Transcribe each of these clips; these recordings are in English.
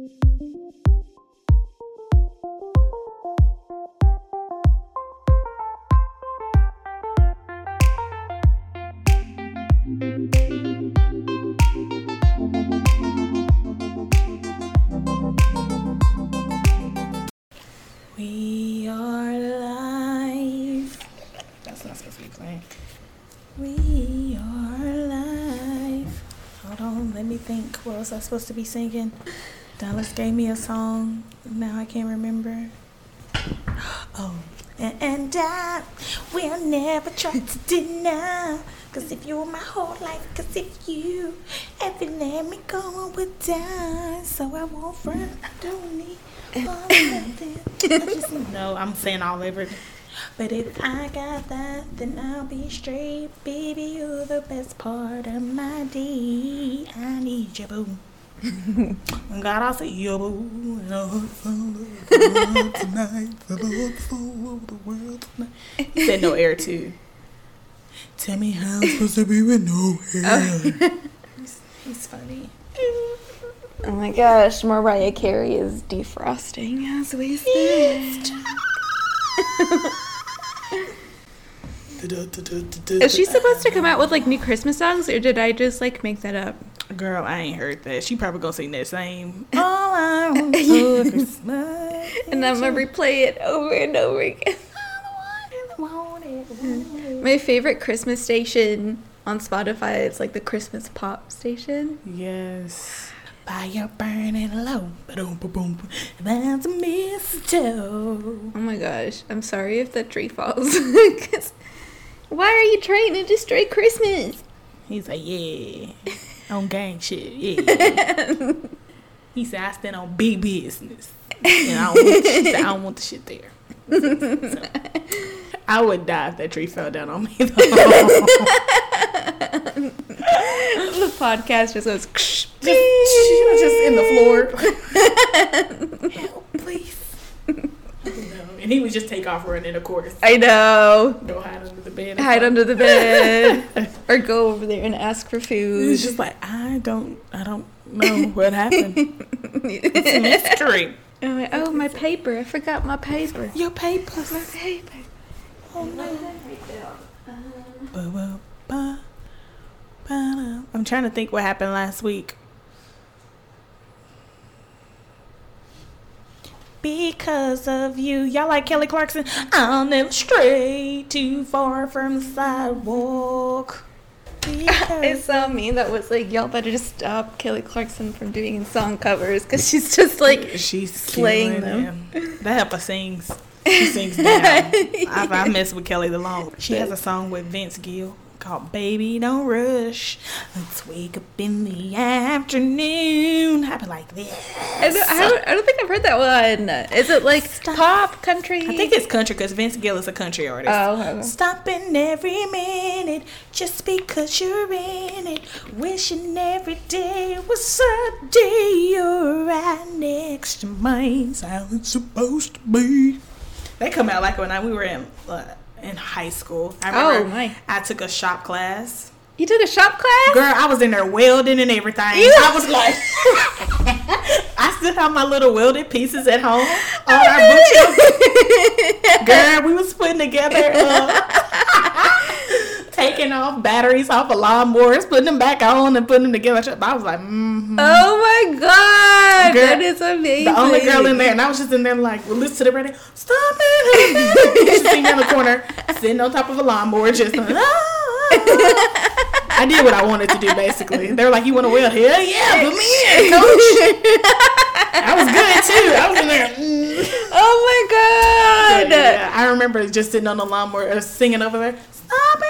We are live. That's not supposed to be playing. We are live. Hold on, let me think. What was I supposed to be singing? Dallas gave me a song. Now I can't remember. Oh. And, and I will never try to deny. Cause if you were my whole life, cause if you ever let me go, I would die. So I won't run. I don't need all nothing. I just know I'm saying all over. But if I got that, then I'll be straight. Baby, you're the best part of my day. I need you, boo. God, I say, yo, boo. And I hope for love tonight. For love for the world tonight. He said no air, too. Tell me how I'm supposed to be with no air. he's, oh. he's funny. Oh my gosh, Mariah Carey is defrosting as we speak. Is she supposed to come out with like new Christmas songs, or did I just like make that up? Girl, I ain't heard that. She probably gonna sing that same. All I want for Christmas. And I'm gonna replay it over and over again. My favorite Christmas station on Spotify is like the Christmas pop station. Yes. Fire burning low. That's a mistletoe. Oh my gosh, I'm sorry if the tree falls. 'Cause why are you trying to destroy Christmas? He's like, yeah. On gang shit, yeah. he said, I stand on big business. And I don't want, I don't want the shit there. So, I would die if that tree fell down on me. The podcast just goes. just, just in the floor. Help, please. No. And he would just take off running, of course. I know. Go hide under the bed. Hide under the bed, or go over there and ask for food. was food. just like I don't, I don't know what happened. It's a mystery. I'm like, oh, my paper! I forgot my paper. Your papers. My paper. Oh no. I'm trying to think what happened last week. Because of you, y'all like Kelly Clarkson. I'll never stray too far from the sidewalk. I saw me that was like, y'all better just stop Kelly Clarkson from doing song covers because she's just like, she's slaying killing them. them. That helper sings. She sings down. I, I mess with Kelly the long. She has a song with Vince Gill called "Baby Don't Rush." Let's wake up in the afternoon. I be like this. I don't, I don't, I don't think I've heard that one. Is it like Stop. pop country? I think it's country because Vince Gill is a country artist. Oh, okay. Stopping every minute just because you're in it. Wishing every day was a day you're right next to mine. How it's supposed to be. They come out like when I, we were in uh, in high school. I Oh, my. I took a shop class. You took a shop class? Girl, I was in there welding and everything. You- I was like, I still have my little welded pieces at home on our bookshelf. Girl, we was putting together, uh, taking off batteries off of lawnmowers, putting them back on and putting them together. I was like, mm Oh my god, Girl, that is amazing. the only girl in there, and I was just in there like, well, listen to the radio. Stop it! Just sitting in the corner, sitting on top of a lawnmower, just. "Ah." I did what I wanted to do, basically. They were like, "You want to weld? Hell yeah, put me in, coach." I was good too. I was in there. mm. oh my god. Yeah, I remember just sitting on the lawnmower, uh, singing over there. Stop it!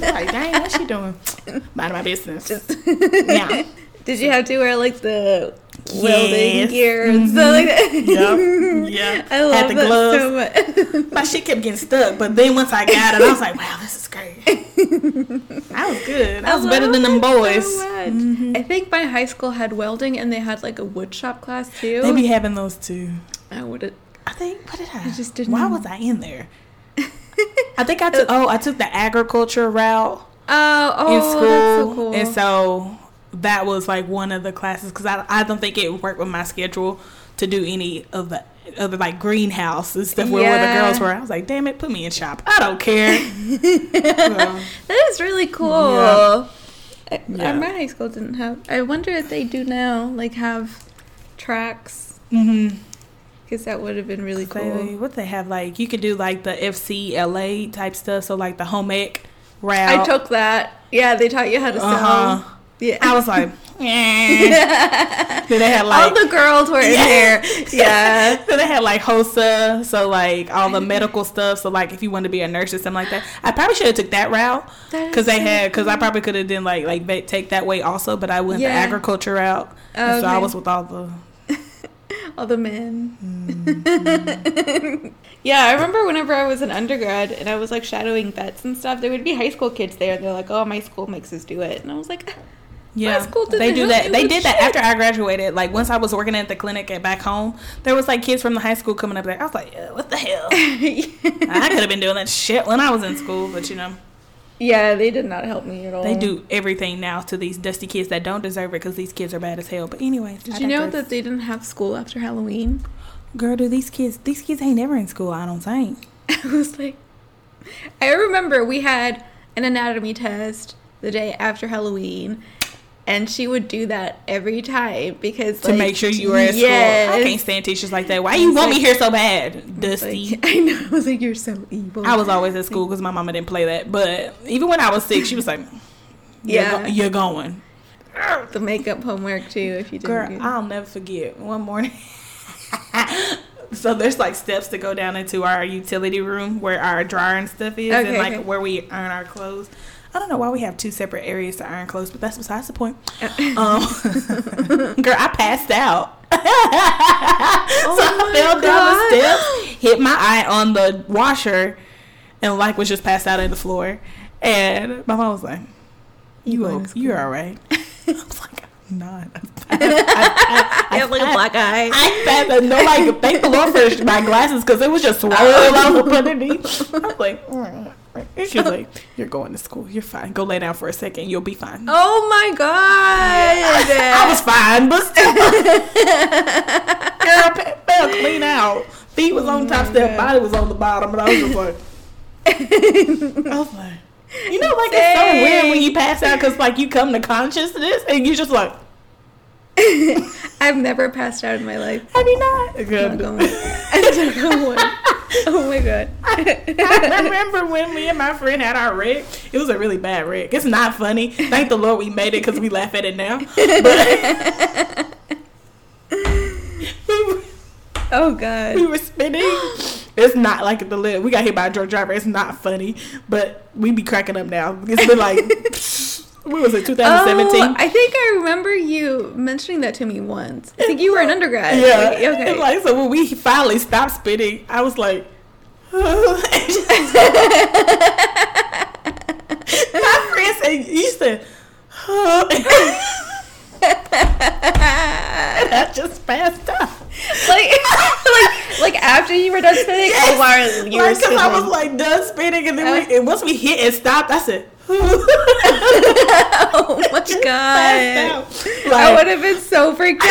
Like, dang, what's she doing? Mind my business. Just yeah. Did you have to wear like the welding Yes. Mm-hmm. gear and stuff like that? Yep. Yeah. I love Had the that gloves. so much. My shit kept getting stuck, but then once I got it, I was like, wow, this is great. I was good. I was better than them boys. so. Mm-hmm. I think my high school had welding and they had like a wood shop class too. They be having those too. I would have. I think, what did I? I just didn't- Why was I in there? I think I took, oh, I took the agriculture route Oh, oh, in school. so cool. And so that was like one of the classes because I, I don't think it would work with my schedule to do any of the other like greenhouse and stuff where, where the girls were. I was like, damn it, put me in shop. I don't care. So, That is really cool. Yeah. I- Yeah. My high school didn't have. I wonder if they do now, like have tracks, mm-hmm. Because that would have been really cool. what they have like you could do like the FCLA type stuff. So like the home ec route. I took that. Yeah, they taught you how to sew. Uh-huh. Yeah. I was like, eh. then they had like All the girls were in Yeah. there. Yeah. then they had like HOSA, so like all the medical stuff. So like if you wanted to be a nurse or something like that, I probably should have took that route because they had because I probably could have done like like take that way also, but I went Yeah. the agriculture route, and so I was with all the. All the men. Mm. yeah, I remember whenever I was an undergrad and I was like shadowing vets and stuff, there would be high school kids there. And they're like, "Oh, my school makes us do it," and I was like, Yeah, school they do that. They did that after I graduated. Like once I was working at the clinic at back home, there was like kids from the high school coming up there. I was like, "Yeah, what the hell? I could have been doing that shit when I was in school, but you know, "Yeah, they did not help me at all." they do everything now to these dusty kids that don't deserve it because these kids are bad as hell. But anyway, Did I you know that they didn't have school after Halloween? girl? Do these kids? These kids ain't never in school. I don't think. I was like, I remember we had an anatomy test the day after Halloween, and she would do that every time because To like, make sure you were at yes. school. I can't stand teachers like that. Why you want me here so bad, Dusty? Like, I know. I was like, you're so evil. I was always at school because my mama didn't play that. But even when I was sick, she was like, "You're Yeah. go- you're going." the makeup homework too. If you didn't. Girl, I'll never forget one morning. so there's like steps to go down into our utility room where our dryer and stuff is, and like okay. where we iron our clothes. I don't know why we have two separate areas to iron clothes, but that's besides the point. Um, girl, I passed out. Oh my I fell down God. the steps, hit my eye on the washer, and like was just passed out on the floor. And my mom was like, "You, going o- you school." all right?" I was like, "I'm not." I have like a black eye. I passed. No, like thank the Lord for my glasses because it was just swirl out from underneath. I was like, "Mm." She was like, "You're going to school. You're fine. Go lay down for a second. You'll be fine." Oh my god! I was fine, but still, girl, fell clean out. Feet was on top step, oh body was on the bottom, and I was just like, I was like, you know, like it's so weird when you pass out because like you come to consciousness and you just like, I've never passed out in my life. have you not? Good. on wood. Knock on wood. Oh my god. I remember when me and my friend had our wreck. It was a really bad wreck. It's not funny. Thank the Lord we made it because we laugh at it now. But Oh we were spinning. It's not like the lid. We got hit by a drunk driver. It's not funny, but we be cracking up now. It's been like, what was it, 2017? Oh, I think I remember you mentioning that to me once. I think you were an undergrad. yeah. Like, okay. Like so when we finally stopped spinning, I was like. My friend said, "You said." and I just passed out. like, like, like after you were done spinning, Yes. or while you were Like, cause I was like done spinning, and then Uh. we, and once we hit and stopped, I said, oh my Just god! passed out. I would have been so freaked out.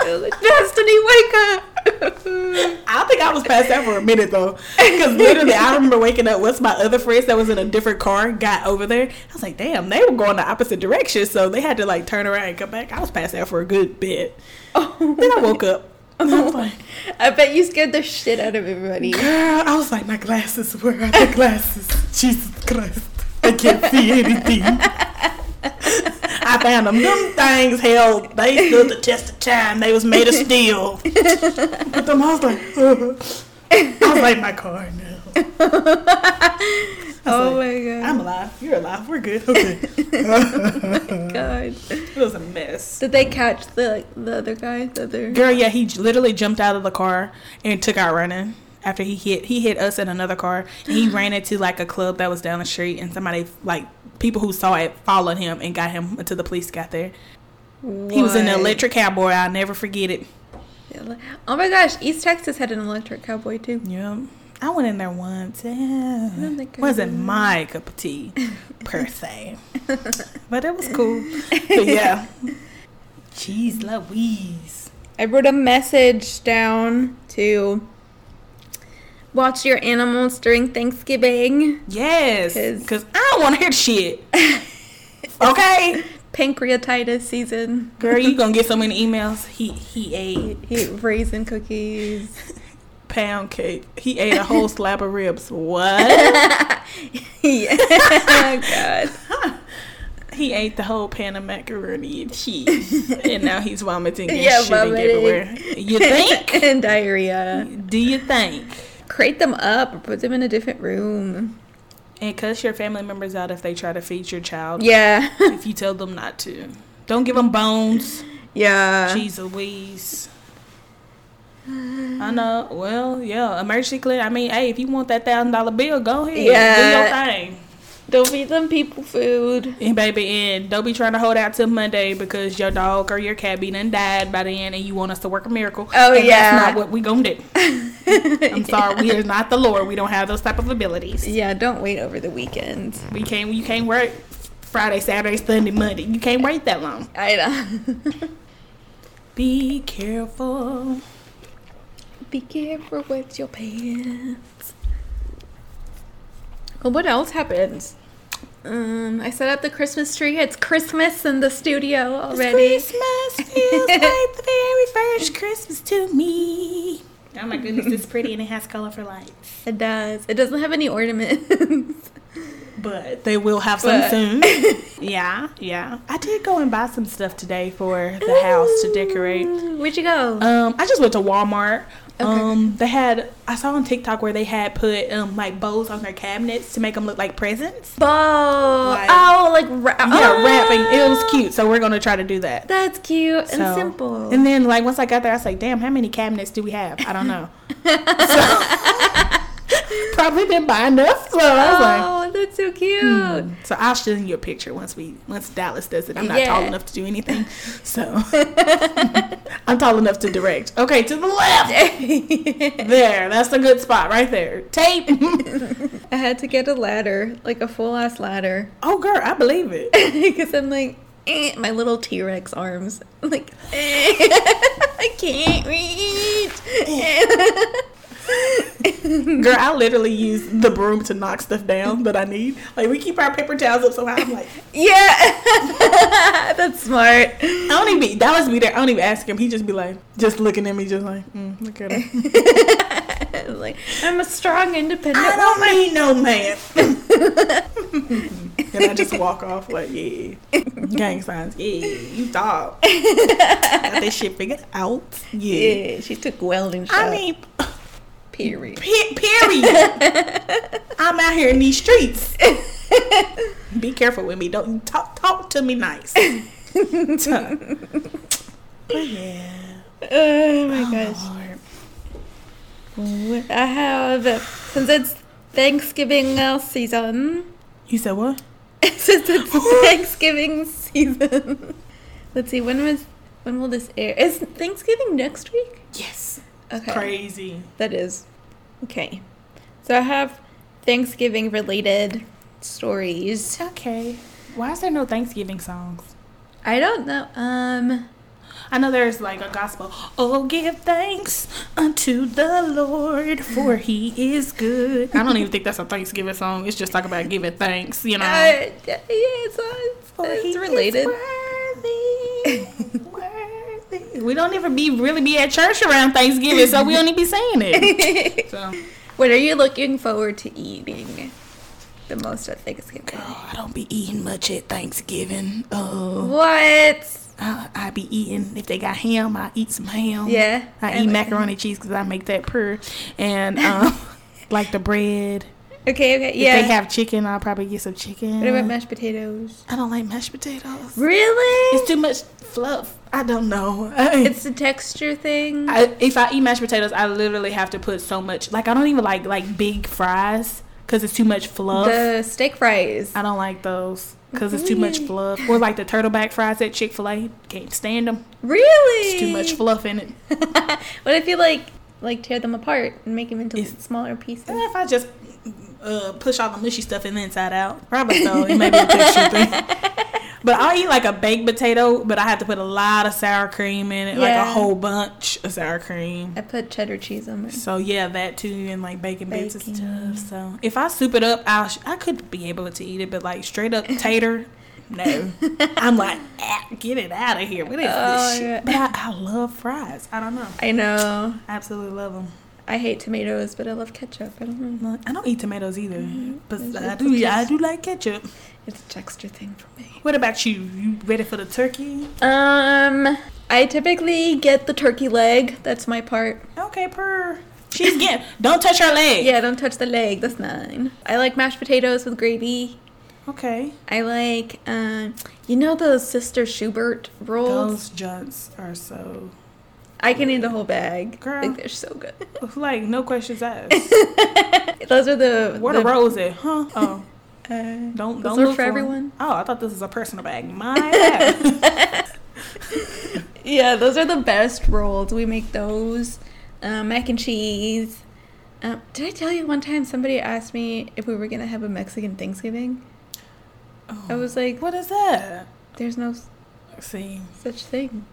I was like, Destiny, wake up! I think I was passed out for a minute though, because literally I remember waking up. Once my other friends that was in a different car got over there, I was like, "Damn, they were going the opposite direction," so they had to like turn around and come back. I was passed out for a good bit. Oh. Then I woke up. And I was like, I bet you scared the shit out of everybody. "Girl," I was like, "My glasses, where are the glasses? Jesus Christ, I can't see anything." I found them. Them things held. They stood the test of time. They was made of steel. But them, I was like, uh-huh. I was like, my car now. Oh like, my god! I'm alive. You're alive. We're good. Okay. God. it was a mess. Did they catch the the other guy? The other. Girl, yeah, he j- literally jumped out of the car and took out running after he hit he hit us in another car. He ran into like a club that was down the street, and somebody like people who saw it followed him and got him until the police got there. He was an electric cowboy. I'll never forget it. Oh my gosh! East Texas had an electric cowboy too. Yeah, I went in there once. Yeah. Oh don't wasn't my cup of tea per se, but it was cool. But yeah, jeez, Louise. I wrote a message down to watch your animals during Thanksgiving. Yes. because I don't want to hear shit. Okay, Pancreatitis season. girl, you gonna get so many emails. He he ate Eat raisin cookies. pound cake. He ate a whole slab of ribs. What? yeah. oh, God. He ate the whole pan of macaroni and cheese, and now he's vomiting and Yeah, shitting vomiting. everywhere. You think? and diarrhea. Do you think? Crate them up or put them in a different room. And cuss your family members out if they try to feed your child. Yeah. If you tell them not to. Don't give them bones. yeah. Jeez Louise. I know. Well, yeah. Emergency clinic. I mean, hey, if you want that thousand dollar bill, go ahead. Yeah. Do your thing. Don't feed them people food. And baby, and don't be trying to hold out till Monday because your dog or your cat be done died by then, and you want us to work a miracle. Oh, and yeah. that's not what we gonna do. I'm sorry, we are not the Lord. We don't have those type of abilities. Yeah, don't wait over the weekend. We can't. You can't work Friday, Saturday, Sunday, Monday. You can't wait that long. I know. Be careful. Be careful with your pants. Well, what else happened? Um, I set up the Christmas tree. It's Christmas in the studio already. Christmas feels like the very first Christmas to me. Oh my goodness, it's pretty and it has colorful lights. It does. It doesn't have any ornaments. But they will have some But- soon. yeah, yeah. I did go and buy some stuff today for the house to decorate. Where'd you go? Um, I just went to Walmart. Okay. Um, they had I saw on TikTok where they had put um like bows on their cabinets to make them look like presents. Bow. like- oh, like ra- Yeah, oh, wrapping. It was cute, so we're gonna try to do that. That's cute and simple. And then like once I got there, I was like, damn, how many cabinets do we have? I don't know. so, probably didn't buy enough. So I was like. oh, that's so cute. Hmm. So I'll show you a picture once we once Dallas does it. I'm not tall enough to do anything, so I'm tall enough to direct. Okay, to the left. There, that's a good spot right there. Tape. I had to get a ladder, like a full ass ladder, oh, girl, I believe it. because I'm like eh, my little T Rex arms. I'm like eh, I can't reach. Girl, I literally use the broom to knock stuff down that I need. Like we keep our paper towels up so high. I'm like, yeah, that's smart. I don't even be Dallas be there. I don't even ask him. He just be like, just looking at me, just like, mm, look at him. like I'm a strong, independent I don't woman. need no man. and I just walk off like, yeah. Gang signs, yeah, you thought. Got this shit figured out. Yeah. Yeah, she took welding shop. I mean, period. pe- period. I'm out here in these streets. Be careful with me. Don't talk talk to me nice. But yeah. Oh my Oh, gosh. Lord. I have since it's Thanksgiving season. You said what? since it's Thanksgiving season. Let's see when was when will this air? Is Thanksgiving next week? Yes. Okay. Crazy. That is. Okay. So I have Thanksgiving related stories. Okay. Why is there no Thanksgiving songs? I don't know. Um I know there's like a gospel. Oh, give thanks unto the Lord, for He is good. I don't even think that's a Thanksgiving song. It's just talk about giving thanks, you know. uh, yeah, it's, it's, it's related. worthy, worthy. We don't even be really be at church around Thanksgiving, so we don't even be saying it. So, what are you looking forward to eating the most at Thanksgiving? oh, I don't be eating much at Thanksgiving. Oh, What? I, I be eating if they got ham, I eat some ham. Yeah. I eat macaroni cheese because I make that purr, and um, like the bread. Okay, okay, yeah. If they have chicken, I'll probably get some chicken. what about mashed potatoes? I don't like mashed potatoes. Really? It's too much fluff. I don't know. It's the texture thing. I, if I eat mashed potatoes, I literally have to put so much. Like I don't even like like big fries because it's too much fluff. the steak fries. I don't like those because it's too much fluff. Or like the turtleback fries at Chick Fil A. Can't stand them. Really? It's too much fluff in it. what if you like like tear them apart and make them into It's- smaller pieces. If I just uh, push all the mushy stuff in the inside out, probably so. It may be a texture thing. But I'll eat like a baked potato, but I have to put a lot of sour cream in it, like a whole bunch of sour cream. I put cheddar cheese on mine. So yeah, that too, and like bacon bits and stuff. So if I soup it up, I sh- I could be able to eat it, but like straight up tater, no. I'm like, ah, get it out of here. What is Oh, this shit? yeah. But I, I love fries. I don't know. I know. Absolutely love them. I hate tomatoes, but I love ketchup. I don't know. I don't eat tomatoes either, Mhm. but It's I do. the I do like ketchup. It's a texture thing for me. What about you? You ready for the turkey? Um, I typically get the turkey leg. That's my part. Okay, per. She's getting. don't touch her leg. Yeah, don't touch the leg. That's mine. I like mashed potatoes with gravy. Okay. I like, um, you know those Sister Schubert rolls? Those junts are so I can eat the whole bag. Girl. Like they're so good. like no questions asked. those are the. Where the, the rose? Huh? Oh. Uh, Don't don't look for for everyone. Oh, I thought this was a personal bag. My. Yeah, those are the best rolls. We make those. Um, mac and cheese. Um, did I tell you one time somebody asked me if we were gonna have a Mexican Thanksgiving? I was like, what is that? "There's no See, such thing."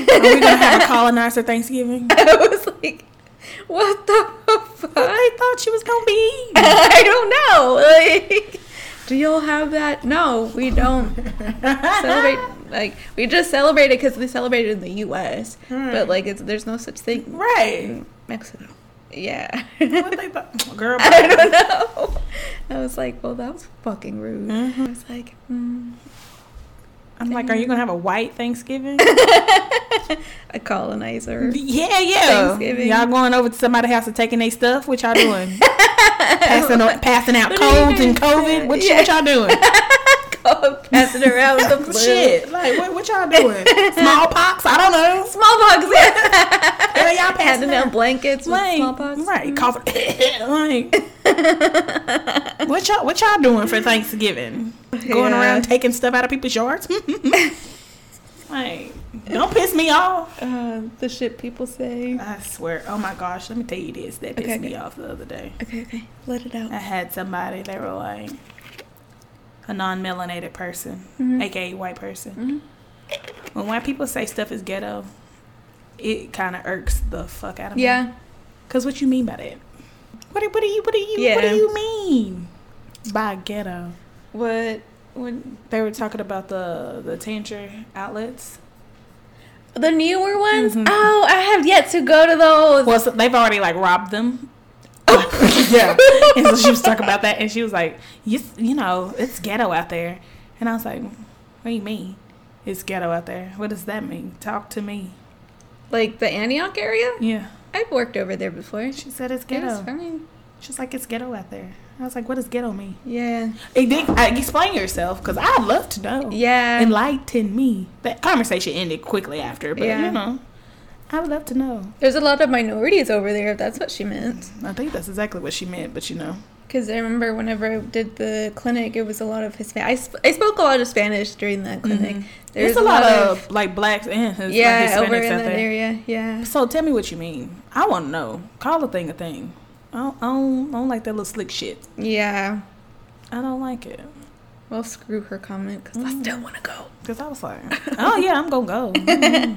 Are we gonna have a colonizer Thanksgiving? I was like, "What the fuck?" I thought she was gonna be. I don't know. Like, do y'all have that? No, we don't celebrate. Like, we just celebrate it because we celebrate it in the U.S. But like, it's there's no such thing right. in Mexico. Yeah. What they thought, girl? I don't know. I was like, well, that was fucking rude. Mhm. I was like, mm. I'm like, are you gonna have a white Thanksgiving? a colonizer. Yeah, yeah. Thanksgiving. Y'all going over to somebody's house and taking their stuff? What y'all doing? passing, on, passing out What are you codes and COVID? What, Yeah. what y'all doing? Go pass it around the flu. Shit. Like, what, what y'all doing? Smallpox? I don't know. Smallpox. Yeah. Yeah, y'all passing out. blankets Like, smallpox. right, coughing. like, what y'all, what y'all doing for Thanksgiving? Going around taking stuff out of people's yards? like, don't piss me off. Uh, the shit people say. I swear. Oh my gosh, let me tell you this. That pissed Okay, me okay. off the other day. Okay, okay. Let it out. I had somebody, they were like a non melanated person, Mhm. aka white person. Mhm. When white people say stuff is ghetto, it kind of irks the fuck out of me. Yeah. Cause what you mean by that? What do, what do you what do you what do you mean by ghetto? What? When They were talking about the the Tanger outlets. the newer ones? Mhm. Oh, I have yet to go to those. Well, so they've already like robbed them. yeah. And so she was talking about that, and she was like, "You, you know, it's ghetto out there." And I was like, "What do you mean? It's ghetto out there? What does that mean? Talk to me." Like the Antioch area? Yeah. I've worked over there before. She said it's It ghetto. fine. She's like, "It's ghetto out there." I was like, "What does ghetto mean?" Yeah. It did, uh, explain yourself, because I'd love to know. Yeah. Enlighten me. That conversation ended quickly after, but Yeah. you know, I would love to know. There's a lot of minorities over there, if that's what she meant. I think that's exactly what she meant, but you know. Because I remember whenever I did the clinic, it was a lot of Hispanic. I, sp- I spoke a lot of Spanish during that clinic. Mhm. There's, a lot, of, like blacks and his, yeah like, over Hispanics in out that there. area. Yeah. So tell me what you mean. I want to know. Call a thing a thing. I don't, I don't, I don't like that little slick shit. Yeah. I don't like it. Well, screw her comment because I Mm. still want to go. Cause I was like, oh yeah, I'm gonna go. Mhm.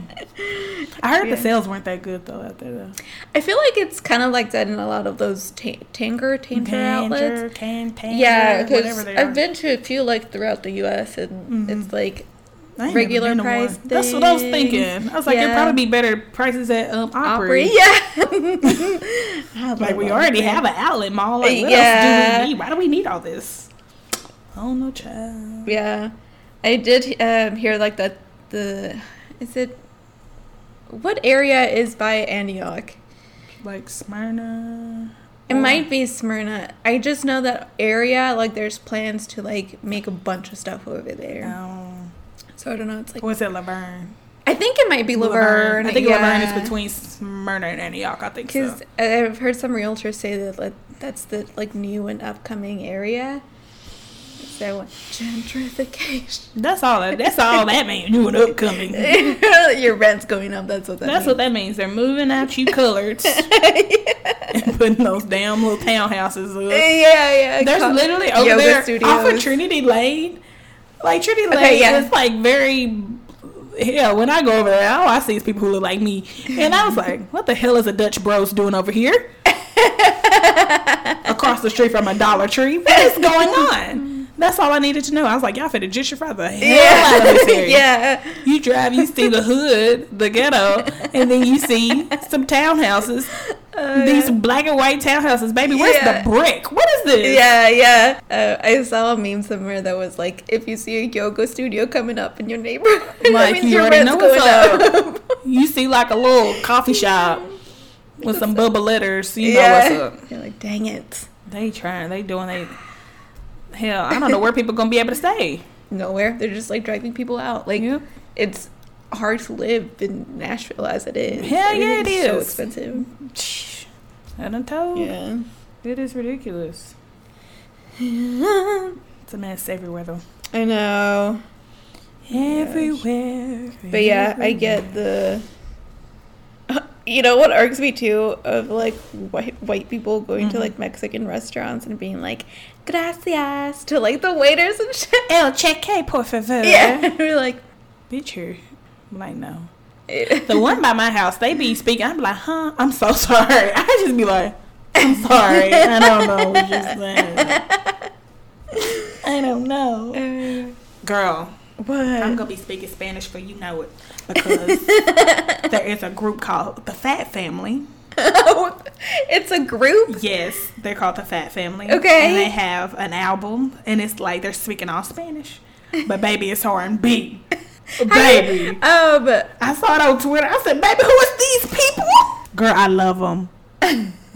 I heard Yeah. the sales weren't that good though out there though. I feel like it's kind of like that in a lot of those ta- Tanger, Tanger outlets. Can, Tanger, Yeah, because. I've been to a few like throughout the U.S. and Mhm. it's like regular price. That's what I was thinking. I was like, it'd probably be better prices at um, Opry. Opry. Yeah. Like we already have an outlet mall. Like what Yeah. else do we need? Why do we need all this? Oh no, child. Yeah, I did um, hear like that. The is it what area is by Antioch? Like Smyrna. It or- might be Smyrna. I just know that area. Like, there's plans to like make a bunch of stuff over there. Um, So I don't know. It's like is it La Vergne? I think it might be La Vergne. I think yeah. La Vergne is between Smyrna and Antioch. I think Because so. I've heard some realtors say that like, that's the like new and upcoming area. So gentrification. That's all. That, that's all that means. You an upcoming. Your rent's going up. That's what that That's means. what that means. They're moving out you coloreds and putting those damn little townhouses up. yeah, yeah. There's literally over yoga there studios. off of Trinity Lane. Like Trinity Lane Okay, yeah. is like very. Yeah, when I go over there, all I see is people who look like me, and I was like, "What the hell is a Dutch Bros doing over here?" Across the street from a Dollar Tree. What is going on? That's all I needed to know. I was like, "Y'all finna gentrify the hell out of this area." yeah. You drive, you see the hood, the ghetto, and then you see some townhouses. Uh, These black and white townhouses, baby. Where's Yeah. the brick? What is this? Yeah, yeah. Uh, I saw a meme somewhere that was like, if you see a yoga studio coming up in your neighborhood, Like, means you your already know what's going up. You see like a little coffee shop with some bubble letters. You know what's up. You're like, dang it. They trying. They doing. They. Hell, I don't know where people gonna be able to stay. Nowhere. They're just like driving people out. Like, Yeah. it's hard to live in Nashville as it is. Hell yeah, it is. So expensive. I done told. Yeah. It is ridiculous. It's a mess everywhere though. I know. Everywhere. But yeah, I get the. You know what irks me too of like white white people going to Mhm. like Mexican restaurants and being like gracias to like the waiters and shit. El cheque, por favor. Yeah, we're like Bitch, here. I'm like, no. The one by my house, they be speaking. I'm like, huh? I'm so sorry. I just be like, I'm sorry. I don't know what you're saying. I don't know. Uh, Girl, what? I'm going to be speaking Spanish for you know it. Because there is a group called the Fat Family. it's a group. Yes, they're called the Fat Family. Okay. And they have an album, and it's like they're speaking all Spanish. But baby, it's R&B. baby. Oh, but I saw it on Twitter. I said, baby, who is these people? Girl, I love them.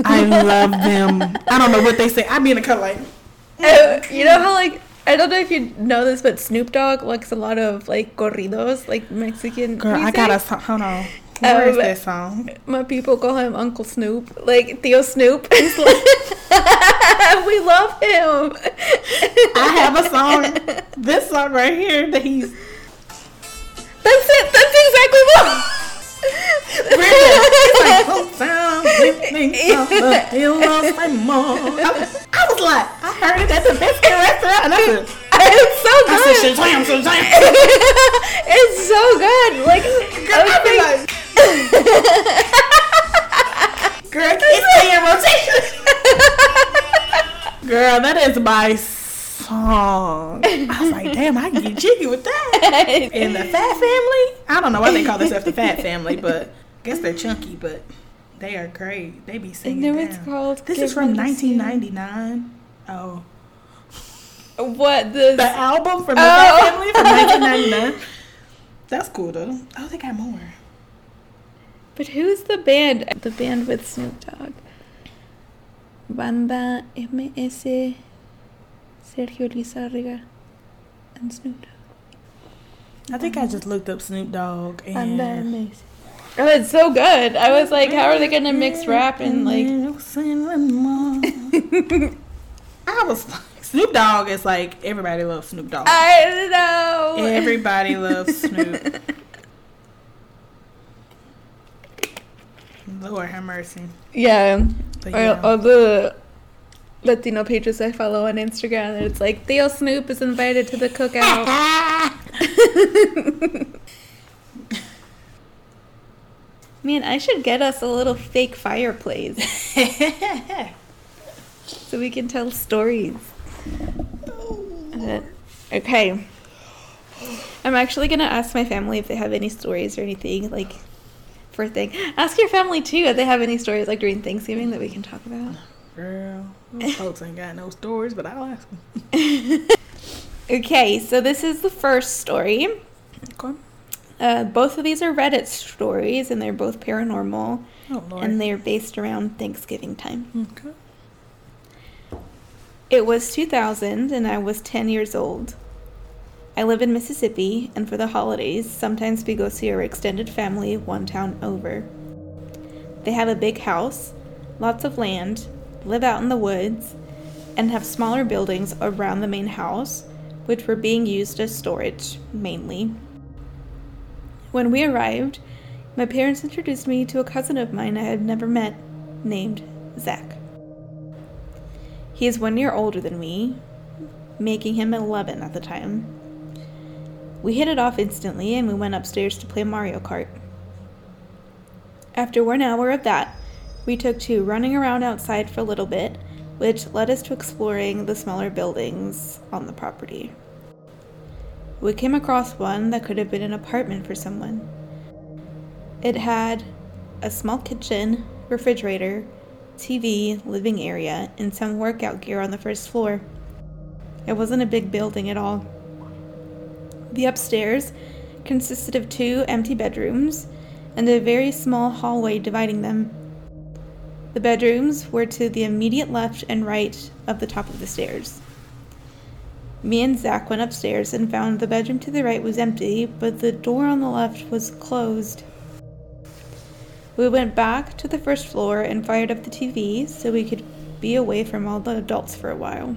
I love them. I don't know what they say. I be in the cut like, uh, you know how like I don't know if you know this, but Snoop Dogg likes a lot of like corridos, like Mexican. girl, I got a song. Hold on. Where is Um, that song? My people call him Uncle Snoop, like Tío Snoop. We love him. I have a song. This song right here that he's. That's it. That's exactly what. It's like, "Oh, sound lifting up the of my mom." I, I was like, I heard it at the Mexican restaurant, and I said, it's so I good. said, Shazam, Shazam. it's so good. Like, Girl, I be I like, girl, keep stay in rotation. Girl, that is my song. I was like, damn, I can get jiggy with that. In the Fat Family, I don't know why they call themselves the Fat Family, but I guess they're mm. chunky, but they are great. They be singing. know it's down. called. This is from Me the Sea. 1999. Oh, What the? the album from the Oh. Family from 1999. That's cool though. Oh, they got more. But who's the band? The band with Snoop Dogg. Banda MS, Sergio Lizárraga, and Snoop Dogg. I think I just looked up Snoop Dogg Banda and. MS. Oh, it's so good. I was like, how are they gonna mix rap and like? I was like, Snoop Dogg is like everybody loves Snoop Dogg. I know. Everybody loves Snoop. Lord have mercy. Yeah. But Or yeah. all the Latino pages I follow on Instagram, it's like Tío Snoop is invited to the cookout. Man, I should get us a little fake fireplace so we can tell stories. Uh, okay. I'm actually gonna ask my family if they have any stories or anything like for thing. Ask your family too if they have any stories like during Thanksgiving that we can talk about. Girl, those folks ain't got no stories, but I'll ask them. Okay, so this is the first story. Okay. Uh, both of these are Reddit stories, and they're both paranormal, Oh, and they're based around Thanksgiving time. okay. It was 2000, and I was 10 years old. I live in Mississippi, and for the holidays, sometimes we go see our extended family one town over. They have a big house, lots of land, live out in the woods, and have smaller buildings around the main house which were being used as storage, mainly. When we arrived, my parents introduced me to a cousin of mine I had never met, named Zach. He is one year older than me, making him 11 at the time. We hit it off instantly and we went upstairs to play Mario Kart. After one hour of that, we took to running around outside for a little bit, which led us to exploring the smaller buildings on the property. We came across one that could have been an apartment for someone. It had a small kitchen, refrigerator, TV, living area, and some workout gear on the first floor. It wasn't a big building at all. The upstairs consisted of two empty bedrooms and a very small hallway dividing them. The bedrooms were to the immediate left and right of the top of the stairs. Me and Zach went upstairs and found the bedroom to the right was empty, but the door on the left was closed. We went back to the first floor and fired up the TV so we could be away from all the adults for a while.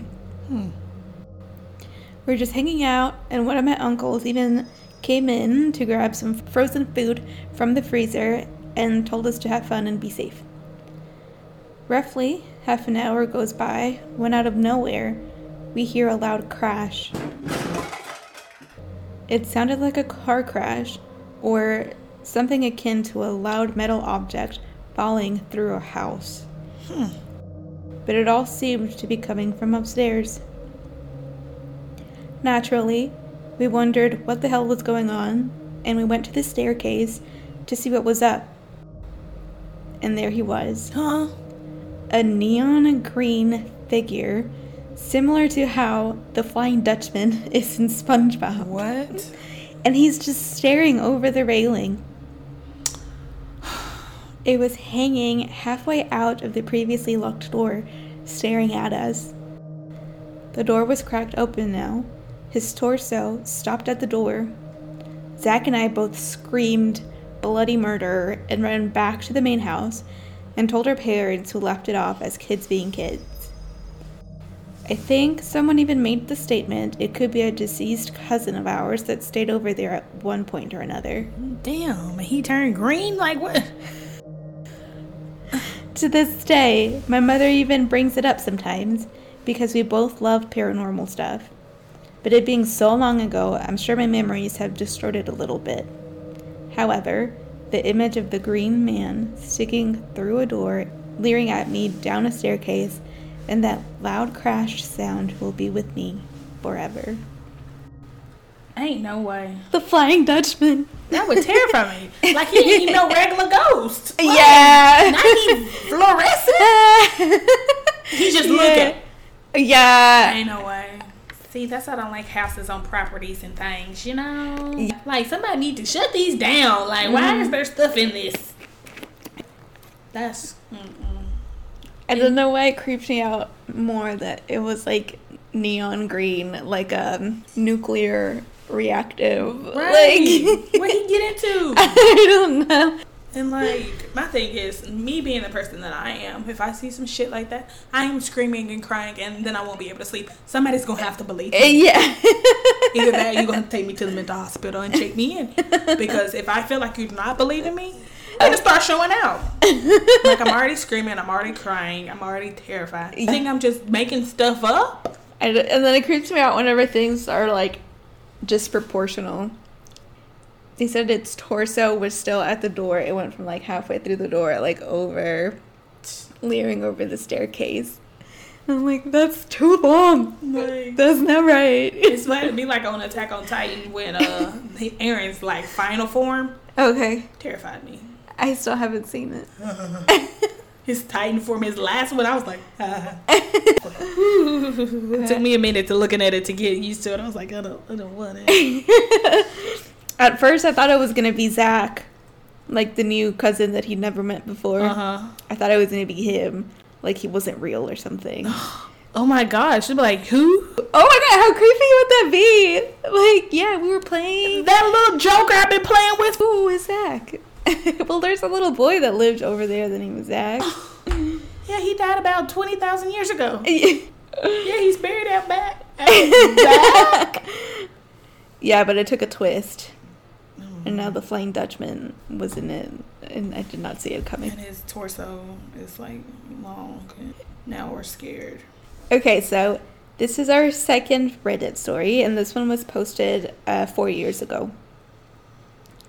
Hmm. We were just hanging out, and one of my uncles even came in to grab some frozen food from the freezer and told us to have fun and be safe. Roughly half an hour goes by when, out of nowhere, we hear a loud crash. It sounded like a car crash or something akin to a loud metal object falling through a house. Hmm. But it all seemed to be coming from upstairs. Naturally, we wondered what the hell was going on, and we went to the staircase to see what was up. And there he was Huh? a neon green figure, similar to how the Flying Dutchman is in SpongeBob. What? And he's just staring over the railing. It was hanging halfway out of the previously locked door, staring at us. The door was cracked open now. His torso stopped at the door. Zach and I both screamed bloody murder and ran back to the main house and told our parents who left it off as kids being kids. I think someone even made the statement it could be a deceased cousin of ours that stayed over there at one point or another. Damn, he turned green? Like what? To this day, my mother even brings it up sometimes because we both love paranormal stuff. But it being so long ago, I'm sure my memories have distorted a little bit. However, the image of the green man sticking through a door, leering at me down a staircase, and that loud crash sound will be with me forever. Ain't no way. The Flying Dutchman. That would terrify me. Like he ain't no regular ghost. Like, Yeah. Not he fluorescent. He just looking. Yeah. Ain't no way. See, that's why I don't like houses on properties and things, you know? Like, somebody need to shut these down. Like, why mm-hmm. is there stuff in this? That's. Mm-mm. I don't know why it creeps me out more that it was like neon green, like a nuclear reactive. Right. Like, what he get into? I don't know. And like my thing is, me being the person that I am, if I see some shit like that, I am screaming and crying, and then I won't be able to sleep. Somebody's gonna have to believe Uh, me. Yeah. Either that, or you're gonna take me to the mental hospital and check me in. Because if I feel like you're not believing me, I'm gonna start showing out. Like I'm already screaming, I'm already crying, I'm already terrified. You think I'm just making stuff up? and, and then it creeps me out whenever things are like disproportional. He said its torso was still at the door. It went from like halfway through the door, like over, leering over the staircase. I'm like, that's too long. Like, That's not right. it's going to be like on Attack on Titan when uh Eren's like final form Okay. terrified me. I still haven't seen it. His Titan form, his last one, I was like, ah. it took me a minute to looking at it to get used to it. I was like, I don't, I don't want it. At first, I thought it was gonna be Zach, like the new cousin that he'd never met before. Uh huh. I thought it was gonna be him, like he wasn't real or something. Oh my gosh, she'd be like, who? oh my god, how creepy would that be? Like, yeah, we were playing. That little joker I've been playing with. Who was Zach? well, there's a little boy that lived over there. The name was Zach. Yeah, he died about twenty thousand years ago. yeah, he's buried out back. back. Yeah, but it took a twist. And now the Flying Dutchman was in it, and I did not see it coming. And his torso is like long. Now we're scared. Okay, so this is our second Reddit story, and this one was posted uh, four years ago.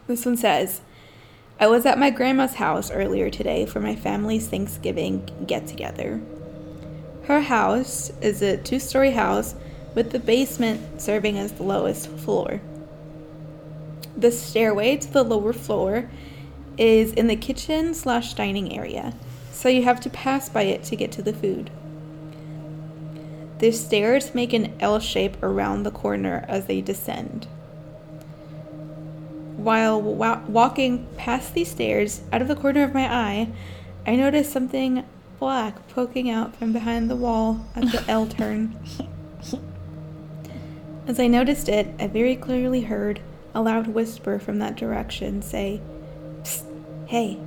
This one says, I was at my grandma's house earlier today for my family's Thanksgiving get together. Her house is a two story house with the basement serving as the lowest floor. The stairway to the lower floor is in the kitchen slash dining area, so you have to pass by it to get to the food. The stairs make an L shape around the corner as they descend. While wa- walking past these stairs, out of the corner of my eye, I noticed something black poking out from behind the wall at the L turn. As I noticed it, I very clearly heard a loud whisper from that direction say, Psst, hey.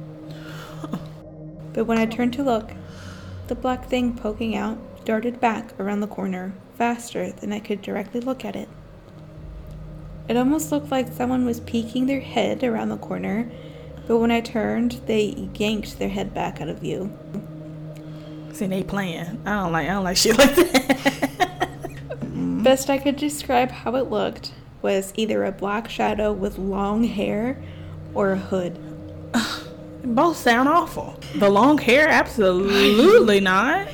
But when I turned to look, the black thing poking out darted back around the corner faster than I could directly look at it. It almost looked like someone was peeking their head around the corner, but when I turned, they yanked their head back out of view. See, they playing. I don't like. I don't like shit like that. Best I could describe how it looked was either a black shadow with long hair or a hood. Both sound awful. The long hair, absolutely not.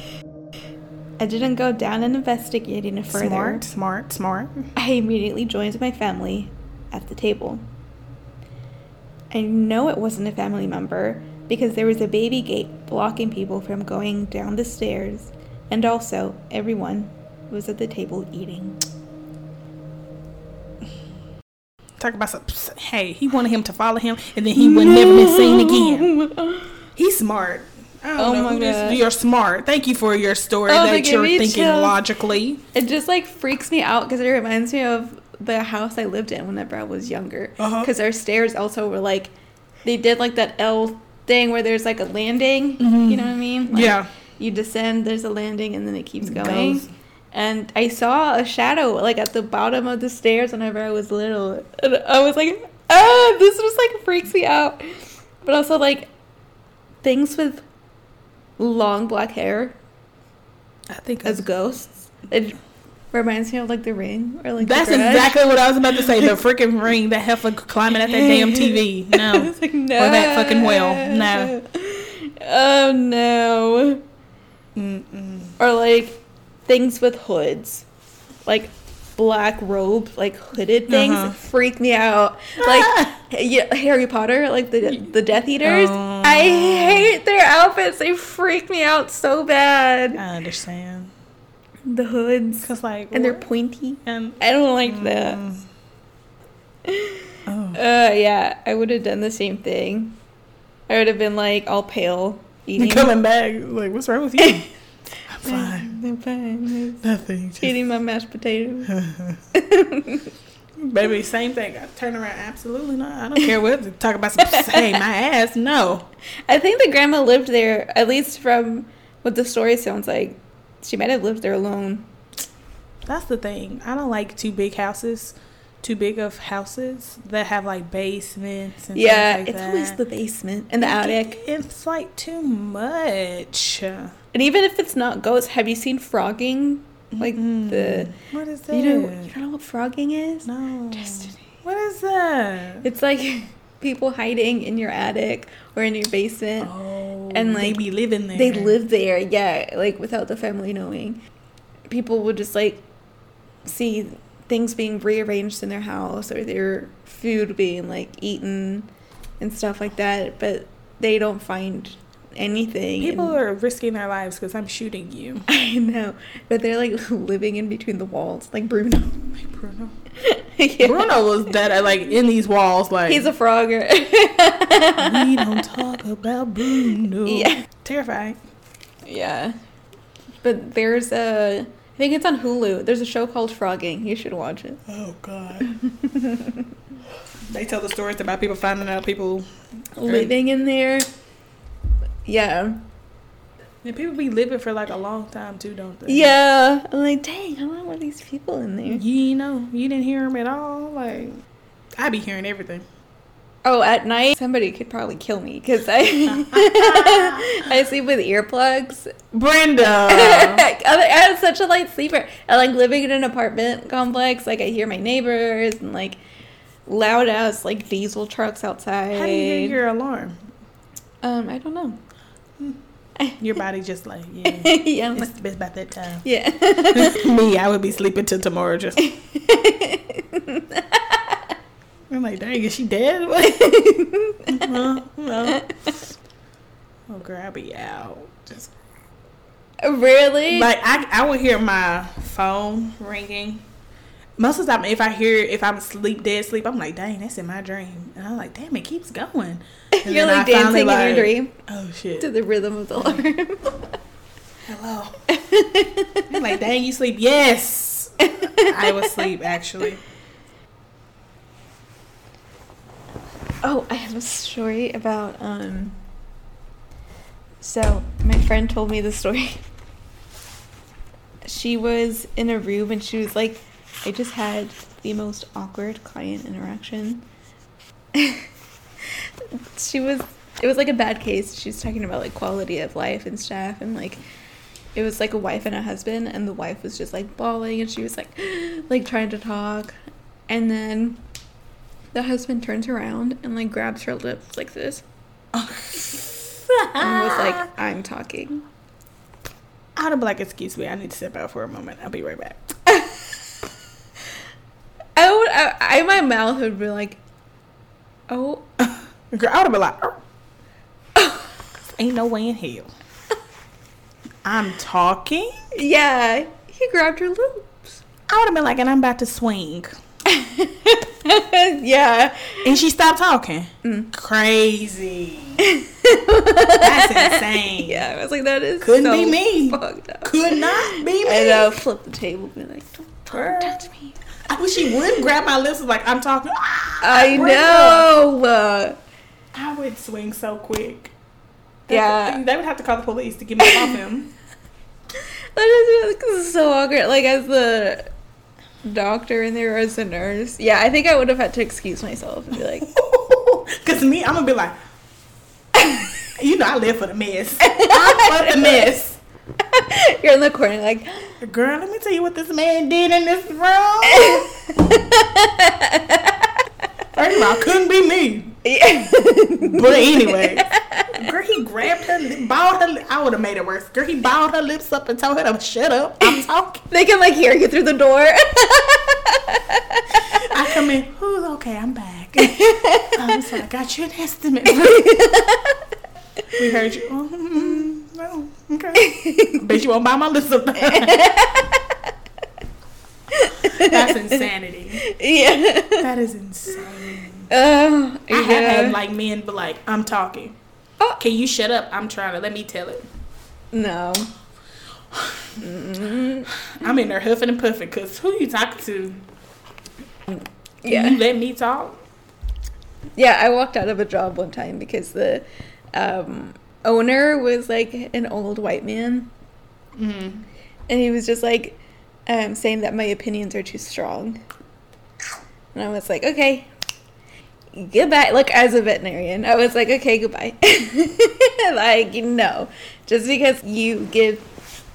I didn't go down and investigate any further. Smart, smart, smart. I immediately joined my family at the table. I know it wasn't a family member because there was a baby gate blocking people from going down the stairs, and also everyone was at the table eating. Talk about some. Hey, he wanted him to follow him, and then he would never been seen again. He's smart. Oh my God. You're smart. Thank you for your story Oh, that you're thinking chills. logically. It just like freaks me out because it reminds me of the house I lived in whenever I was younger. Uh-huh. Because our stairs also were like, they did like that L thing where there's like a landing. Mhm. You know what I mean? Like, yeah. You descend, there's a landing, and then it keeps going. goes. And I saw a shadow like at the bottom of the stairs whenever I was little. And I was like, ah, this just like freaks me out. But also like things with long black hair I think as ghosts. It reminds me of like the ring or like That's exactly what I was about to say. The freaking ring, that heifer climbing at that damn TV. No. Like, no. Or that fucking whale. No. Oh no. Mm-mm. Or like things with hoods, like black robe, like hooded things, Uh-huh. freak me out. Like yeah, Harry Potter, like the the Death Eaters. Oh. I hate their outfits. They freak me out so bad. I understand. The hoods Cause like and they're pointy. and I don't like that. Mm. Oh. Uh, yeah, I would have done the same thing. I would have been like all pale, eating. coming back. Like, what's wrong with you? Fine. Nothing. Just- Eating my mashed potatoes. Baby, same thing. I turn around. Absolutely not. I don't care what. To talk about some. Hey, my ass. No. I think the grandma lived there, at least from what the story sounds like. She might have lived there alone. That's the thing. I don't like too big houses. Too big of houses that have like basements and yeah, like it's that. always the basement and the attic. It's like too much. And even if it's not ghosts, have you seen phrogging? Like the What is that? you know you don't know what phrogging is? no. Destiny. What is that? It's like people hiding in your attic or in your basement. Oh, and, they like, be living there. They live there, yeah, like without the family knowing. People would just like see things being rearranged in their house or their food being like eaten and stuff like that, but they don't find anything. People and- are risking their lives because I'm shooting you. I know, but they're like living in between the walls, like Bruno. Like Bruno. Yeah. Bruno was dead, like in these walls. Like He's a phrogger. we don't talk about Bruno. Yeah. terrifying. Yeah. But there's a I think it's on Hulu. There's a show called Phrogging. You should watch it. Oh God. they tell the stories about people finding out people. Living in there. Yeah. And people be living for like a long time too, don't they? Yeah. I'm like, dang, how long were these people in there? You know, you didn't hear them at all. Like, I be hearing everything. Oh, at night, somebody could probably kill me because I I sleep with earplugs. Brenda. I am such a light sleeper. I like living in an apartment complex. Like I hear my neighbors and like loud ass like diesel trucks outside. How do you hear your alarm? Um, I don't know. Your body just like yeah. yeah, I'm It's, like, it's about that time. yeah. Me, I would be sleeping till tomorrow. Just I'm like, dang, is she dead? uh, no. Oh, girl, I'll be out. Just really? like I, I would hear my phone ringing. Most of the time, if I hear if I'm sleep dead sleep, I'm like, dang, that's in my dream, and I'm like, damn, it keeps going. And You're like I dancing in your dream Oh shit! to the rhythm of the alarm. Hello. I'm like, dang, you sleep? Yes. I was sleep actually. Oh, I have a story about um so my friend told me the story. She was in a room and she was like, I just had the most awkward client interaction. she was it was like a bad case. She was talking about like quality of life and stuff and like it was like a wife and a husband and the wife was just like bawling and she was like like trying to talk and then the husband turns around and like grabs her lips like this and was like i'm talking I'd been like, excuse me, I need to step out for a moment. I'll be right back. i would I, I my mouth would be like oh Girl, I would have been like, "Oh, ain't no way in hell. I'm talking. yeah he grabbed her lips I would have been like, and I'm about to swing. yeah And she stopped talking. Mm. Crazy. That's insane. yeah i was like that is Couldn't so be me. Could not be me. and I uh, flip the table be like don't, don't touch me I wish she would grab my lips like I'm talking. i know uh, I would swing so quick. Yeah. They would have to call the police to get me off him. That is this is so awkward. Like as the doctor and there as a nurse. Yeah, I think I would have had to excuse myself and be like, Cause me, I'm gonna be like, you know, I live for the mess. I'm for the mess. you're in the corner, like, Girl, let me tell you what this man did in this room. First of all, couldn't be me. But anyway, girl, he grabbed her, lip, balled her. Lip. I would have made it worse. Girl, he balled her lips up and told her to shut up. I'm talking. they can like hear you through the door. I come in. Who's okay? I'm back. I'm sorry. I got you an estimate. we heard you. Oh, mm, no, okay. Bet you won't buy my lips up. That's insanity. yeah. That is insane. Oh, I have yeah. had like men be like, I'm talking. Oh. Can you shut up? I'm trying to let me tell it. no. I'm in there huffing and puffing because who you talking to? Yeah. you let me talk? Yeah, I walked out of a job one time because the um, owner was like an old white man. Mm. and he was just like um, saying that my opinions are too strong. And i was like okay. Goodbye. Like as a veterinarian i was like okay goodbye. Like no. Just because you give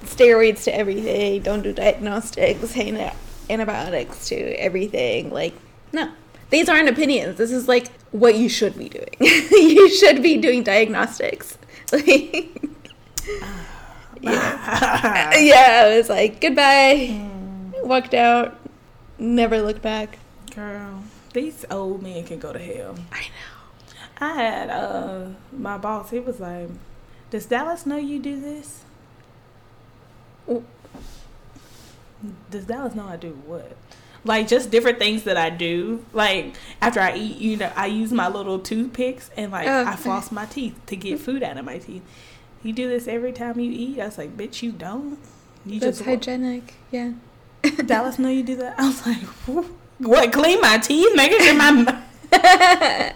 steroids to everything don't do diagnostics hand- antibiotics to everything like no. These aren't opinions. This is like what you should be doing. You should be doing diagnostics yeah yeah, I was like, goodbye. Walked out, never looked back. Girl, these old men can go to hell. I know. I had uh my boss. He was like, "Does Dallas know you do this? Does Dallas know I do what? Like just different things that I do. Like after I eat, you know, I use my little toothpicks and like Oh. I floss my teeth to get food out of my teeth. You do this every time you eat. I was like, bitch, you don't. You That's just hygienic. Yeah. Dallas know you do that. I was like, what? Clean my teeth, making sure my.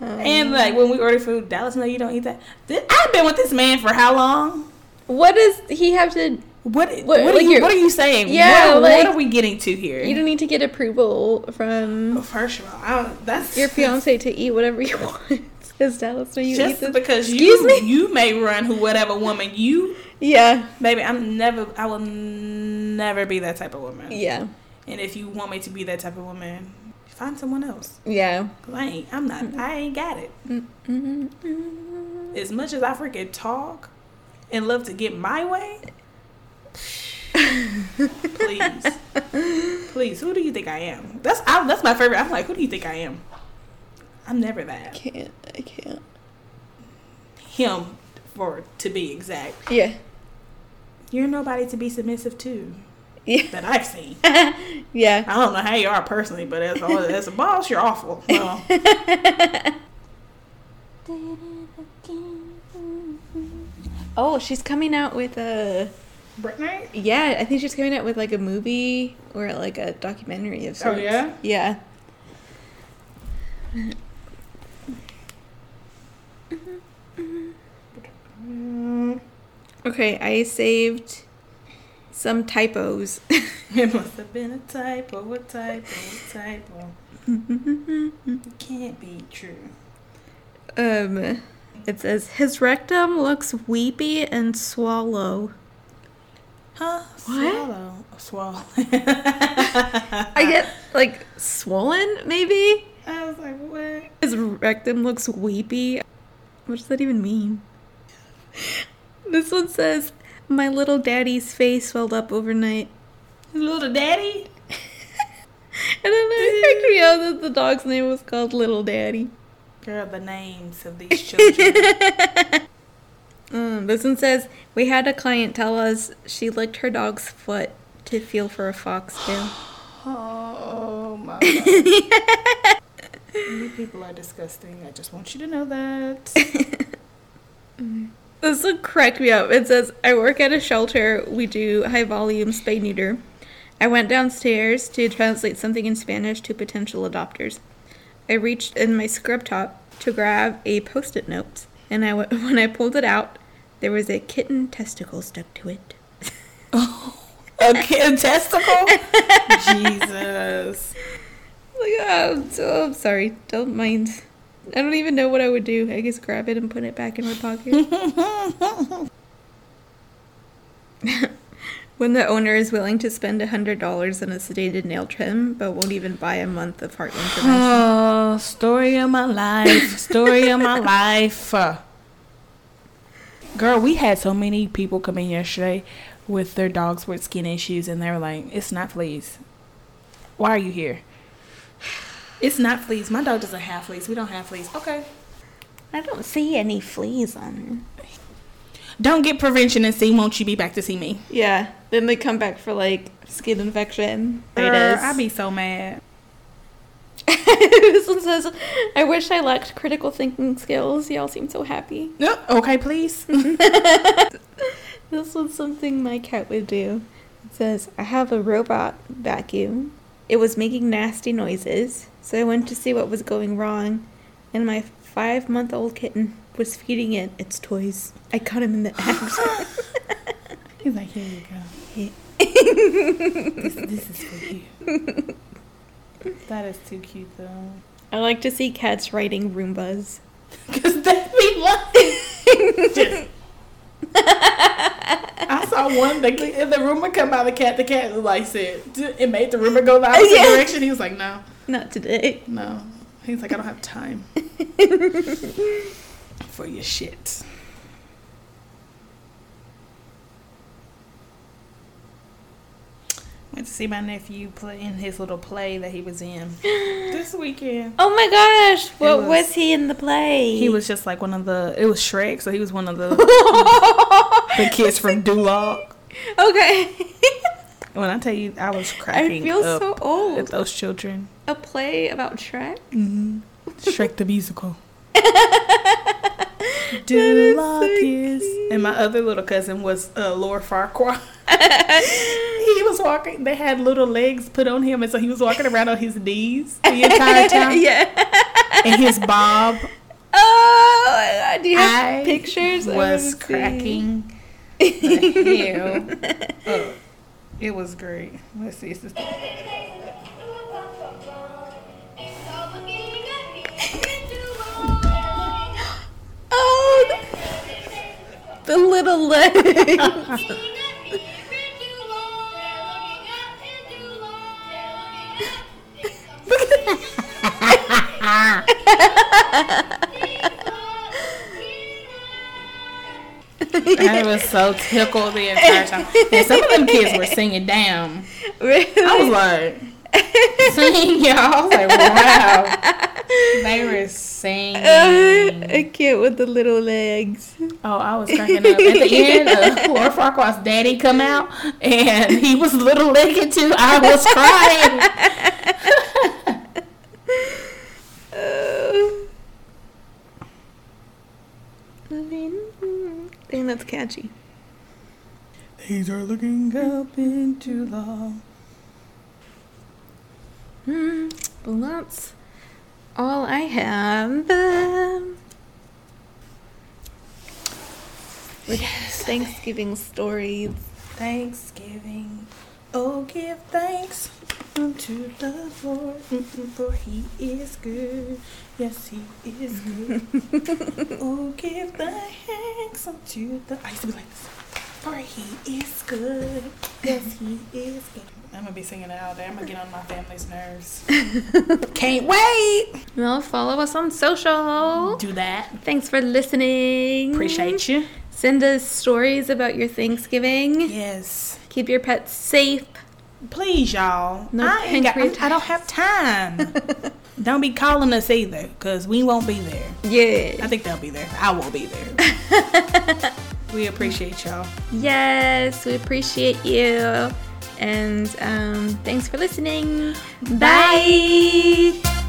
And like when we order food, Dallas know you don't eat that. I've been with this man for how long? What does he have to? What What- what, are you what are you saying? Yeah, what, like- what are we getting to here? You don't need to get approval from First of all, that's your fiance to eat whatever you want. Is Dallas when you eat Just this? because Excuse you me? you may run who whatever woman you Yeah, baby, I'm never I will never be that type of woman. yeah, And if you want me to be that type of woman, find someone else. yeah. I ain't I'm not I ain't got it. Mm-mm-mm. As much as I freaking talk and love to get my way, please, please, who do you think I am? That's I, that's my favorite. I'm like, who do you think I am? I'm never that. I can't. I can't. Him, for to be exact. Yeah, You're nobody to be submissive to yeah, that I've seen. yeah. I don't know how you are personally, but as a, as a boss, you're awful. Well, Oh, she's coming out with a. Brittany. Yeah, I think she's coming out with like a movie or like a documentary of sorts. Oh sorts. yeah. Yeah. Mm, Okay, I saved some typos. it must have been a typo. A typo. A typo. It can't be true. um, it says his rectum looks weepy and swallow. Huh? What? Swallow. Swallow. I get like swollen, maybe. I was like, what? His rectum looks weepy. What does that even mean? This one says, "My little daddy's face swelled up overnight." His little daddy? I know. It freaked me out that the dog's name was called Little Daddy. Girl, the names of these children. Um, this one says, "We had a client tell us she licked her dog's foot to feel for a fox foxtail." oh my god. you people are disgusting. I just want you to know that. This would crack me up. It says, I work at a shelter. We do high volume spay neuter. I went downstairs to translate something in Spanish to potential adopters. I reached in my scrub top to grab a post it note, and I, w- when I pulled it out, there was a kitten testicle stuck to it. oh, A kid testicle? Jesus. Like, oh, I'm, so, I'm sorry. Don't mind. I don't even know what I would do. I guess grab it and put it back in my pocket. when the owner is willing to spend $100 on a sedated nail trim, but won't even buy a month of Heartgard prevention. Oh, story of my life. Story of my life. Girl, we had so many people come in yesterday with their dogs with skin issues, and they were like, "It's not fleas. Why are you here? It's not fleas. My dog doesn't have fleas. We don't have fleas. Okay. I don't see any fleas on her. Don't get prevention and see. Won't you be back to see me? Yeah, then they come back for like skin infection. Girl. I'd be so mad. this one says, I wish I lacked critical thinking skills. Y'all seem so happy. No, okay, please. Mm-hmm. This was something my cat would do. It says, I have a robot vacuum. It was making nasty noises, so I went to see what was going wrong, and my five month old kitten was feeding it its toys. I caught him in the act. He's like, here you go. this, this is for you. That is too cute, though. I like to see cats riding Roombas. Because that'd be like. I saw one. The, the Roomba come out. The cat. The cat like said it made the Roomba go the opposite Yeah. direction. He was like, no, Not today. no. He's like, I don't have time for your shit. Went to see my nephew play in his little play that he was in this weekend. Oh my gosh! What was- was, he in the play? He was just like one of the. It was Shrek, so he was one of the the kids from Duloc. okay. When I tell you, I was cracking I feel so at old. those children. A play about Shrek? Mm-hmm. Shrek the musical. Is so Duloc is, cute. and my other little cousin was uh, Lord Farquaad. he was walking. They had little legs put on him, and so he was walking around on his knees the entire time. yeah. And his bob Oh, do you have I pictures? Was cracking hell? Oh, it was great. Let's see. It's Oh, the little legs. I was so tickled the entire time. And some of them kids were singing down. really? I was like, sing, y'all. I was like, wow. They were singing. a kid with the little legs. Oh, I was cracking up. At the end, uh, Lord Farquaad's daddy come out, and he was little legged too. I was crying. Oh. I mean, mm, I think that's catchy. These are looking up into the. Hmm, well, that's all I have. Um, with Thanksgiving stories. Thanksgiving. Oh, give thanks unto the Lord, for he is good. Yes, he is good. oh, give the thanks unto the. I used to be like this. For he is good. Yes, he is good. I'm gonna be singing it all day. I'm gonna get on my family's nerves. Can't wait. Well, follow us on social. Do that. Thanks for listening. Appreciate you. Send us stories about your Thanksgiving. Yes. Keep your pets safe. Please, y'all. No I, ain't got. I don't have time. don't be calling us either, because we won't be there. Yeah. I think they'll be there. I won't be there. we appreciate y'all. Yes, we appreciate you. And um, thanks for listening. Bye.